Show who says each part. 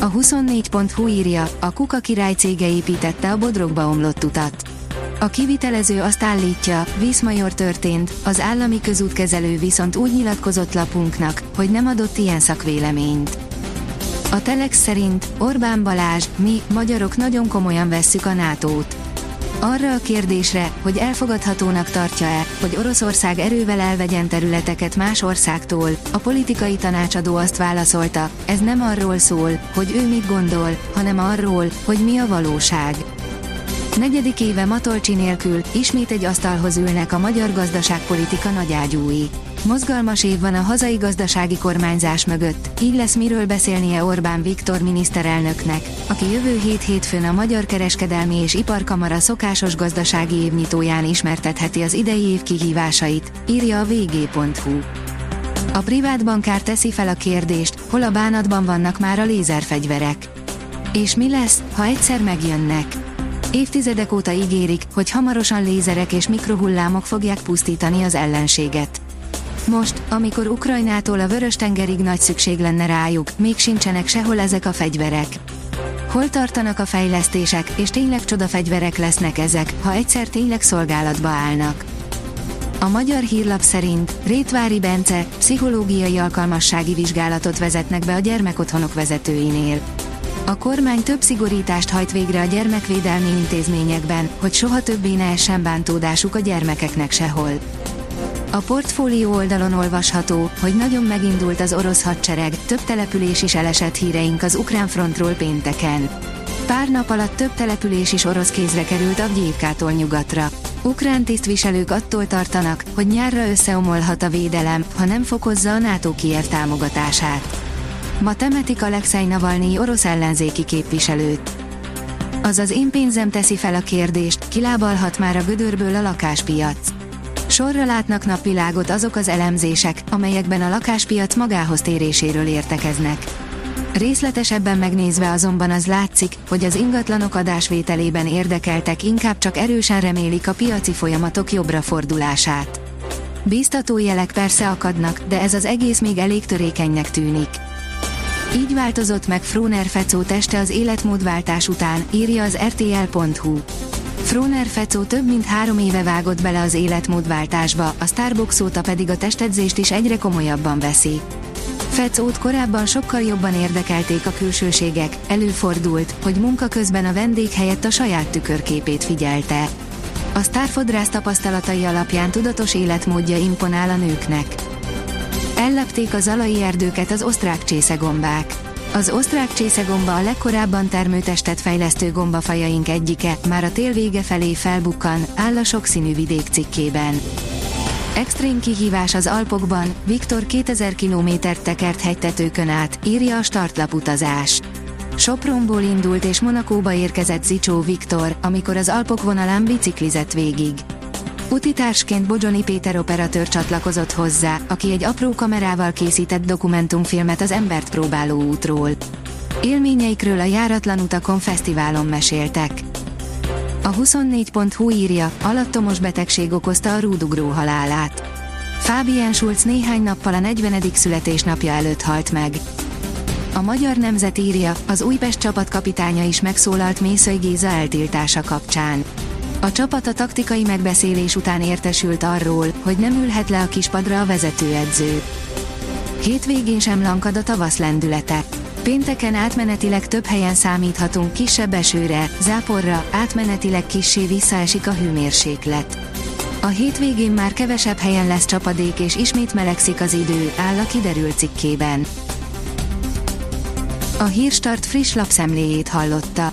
Speaker 1: A 24.hu írja, a Kuka király cége építette a bodrogba omlott utat. A kivitelező azt állítja, Viszmajor történt, az állami közútkezelő viszont úgy nyilatkozott lapunknak, hogy nem adott ilyen szakvéleményt. A Telex szerint Orbán Balázs, mi, magyarok nagyon komolyan vesszük a NATO-t. Arra a kérdésre, hogy elfogadhatónak tartja-e, hogy Oroszország erővel elvegyen területeket más országtól, a politikai tanácsadó azt válaszolta, ez nem arról szól, hogy ő mit gondol, hanem arról, hogy mi a valóság. Negyedik éve Matolcsi nélkül ismét egy asztalhoz ülnek a magyar gazdaságpolitika nagyágyúi. Mozgalmas év van a hazai gazdasági kormányzás mögött, így lesz miről beszélnie Orbán Viktor miniszterelnöknek, aki jövő hét hétfőn a Magyar Kereskedelmi és Iparkamara szokásos gazdasági évnyitóján ismertetheti az idei év kihívásait, írja a vg.hu. A privát bankár teszi fel a kérdést, hol a bánatban vannak már a lézerfegyverek. És mi lesz, ha egyszer megjönnek? Évtizedek óta ígérik, hogy hamarosan lézerek és mikrohullámok fogják pusztítani az ellenséget. Most, amikor Ukrajnától a Vörös-tengerig nagy szükség lenne rájuk, még sincsenek sehol ezek a fegyverek. Hol tartanak a fejlesztések, és tényleg csodafegyverek lesznek ezek, ha egyszer tényleg szolgálatba állnak. A magyar hírlap szerint Rétvári Bence pszichológiai alkalmassági vizsgálatot vezetnek be a gyermekotthonok vezetőinél. A kormány több szigorítást hajt végre a gyermekvédelmi intézményekben, hogy soha többé ne essen bántódásuk a gyermekeknek sehol. A portfólió oldalon olvasható, hogy nagyon megindult az orosz hadsereg, több település is elesett híreink az ukrán frontról pénteken. Pár nap alatt több település is orosz kézre került Avgyívkától nyugatra. Ukrán tisztviselők attól tartanak, hogy nyárra összeomolhat a védelem, ha nem fokozza a NATO Kiev támogatását. Ma temetik Alexei Navalnyi orosz ellenzéki képviselőt. Azaz én pénzem teszi fel a kérdést, kilábalhat már a gödörből a lakáspiac. Sorra látnak napvilágot azok az elemzések, amelyekben a lakáspiac magához téréséről értekeznek. Részletesebben megnézve azonban az látszik, hogy az ingatlanok adásvételében érdekeltek inkább csak erősen remélik a piaci folyamatok jobbra fordulását. Bíztató jelek persze akadnak, de ez az egész még elég törékenynek tűnik. Így változott meg Froner Fecó teste az életmódváltás után, írja az rtl.hu. Froner Fecó több mint három éve vágott bele az életmódváltásba, a Starbucks óta pedig a testedzést is egyre komolyabban veszi. Fecót korábban sokkal jobban érdekelték a külsőségek, előfordult, hogy munka közben a vendég helyett a saját tükörképét figyelte. A sztárfodrász tapasztalatai alapján tudatos életmódja imponál a nőknek. Ellepték az alai erdőket az osztrák csészegombák. Az osztrák csészegomba a legkorábban termőtestet fejlesztő gombafajaink egyike, már a tél vége felé felbukkan, áll a sokszínű vidék cikkében. Extrém kihívás az Alpokban, Viktor 2000 kilométert tekert hegytetőkön át, írja a startlap utazás. Sopronból indult és Monakóba érkezett Zicsó Viktor, amikor az Alpok vonalán biciklizett végig. Utitársként Bodzsoni Péter operatőr csatlakozott hozzá, aki egy apró kamerával készített dokumentumfilmet az embert próbáló útról. Élményeikről a járatlan utakon fesztiválon meséltek. A 24.hu írja, alattomos betegség okozta a rúdugró halálát. Fábien Schulz néhány nappal a 40. születésnapja előtt halt meg. A magyar nemzet írja, az Újpest csapatkapitánya is megszólalt Mészöly Géza eltiltása kapcsán. A csapat a taktikai megbeszélés után értesült arról, hogy nem ülhet le a kispadra a vezetőedző. Hétvégén sem lankad a tavasz lendülete. Pénteken átmenetileg több helyen számíthatunk kisebb esőre, záporra, átmenetileg kissé visszaesik a hőmérséklet. A hétvégén már kevesebb helyen lesz csapadék és ismét melegszik az idő, áll a kiderült cikkében. A Hírstart friss lapszemléjét hallotta.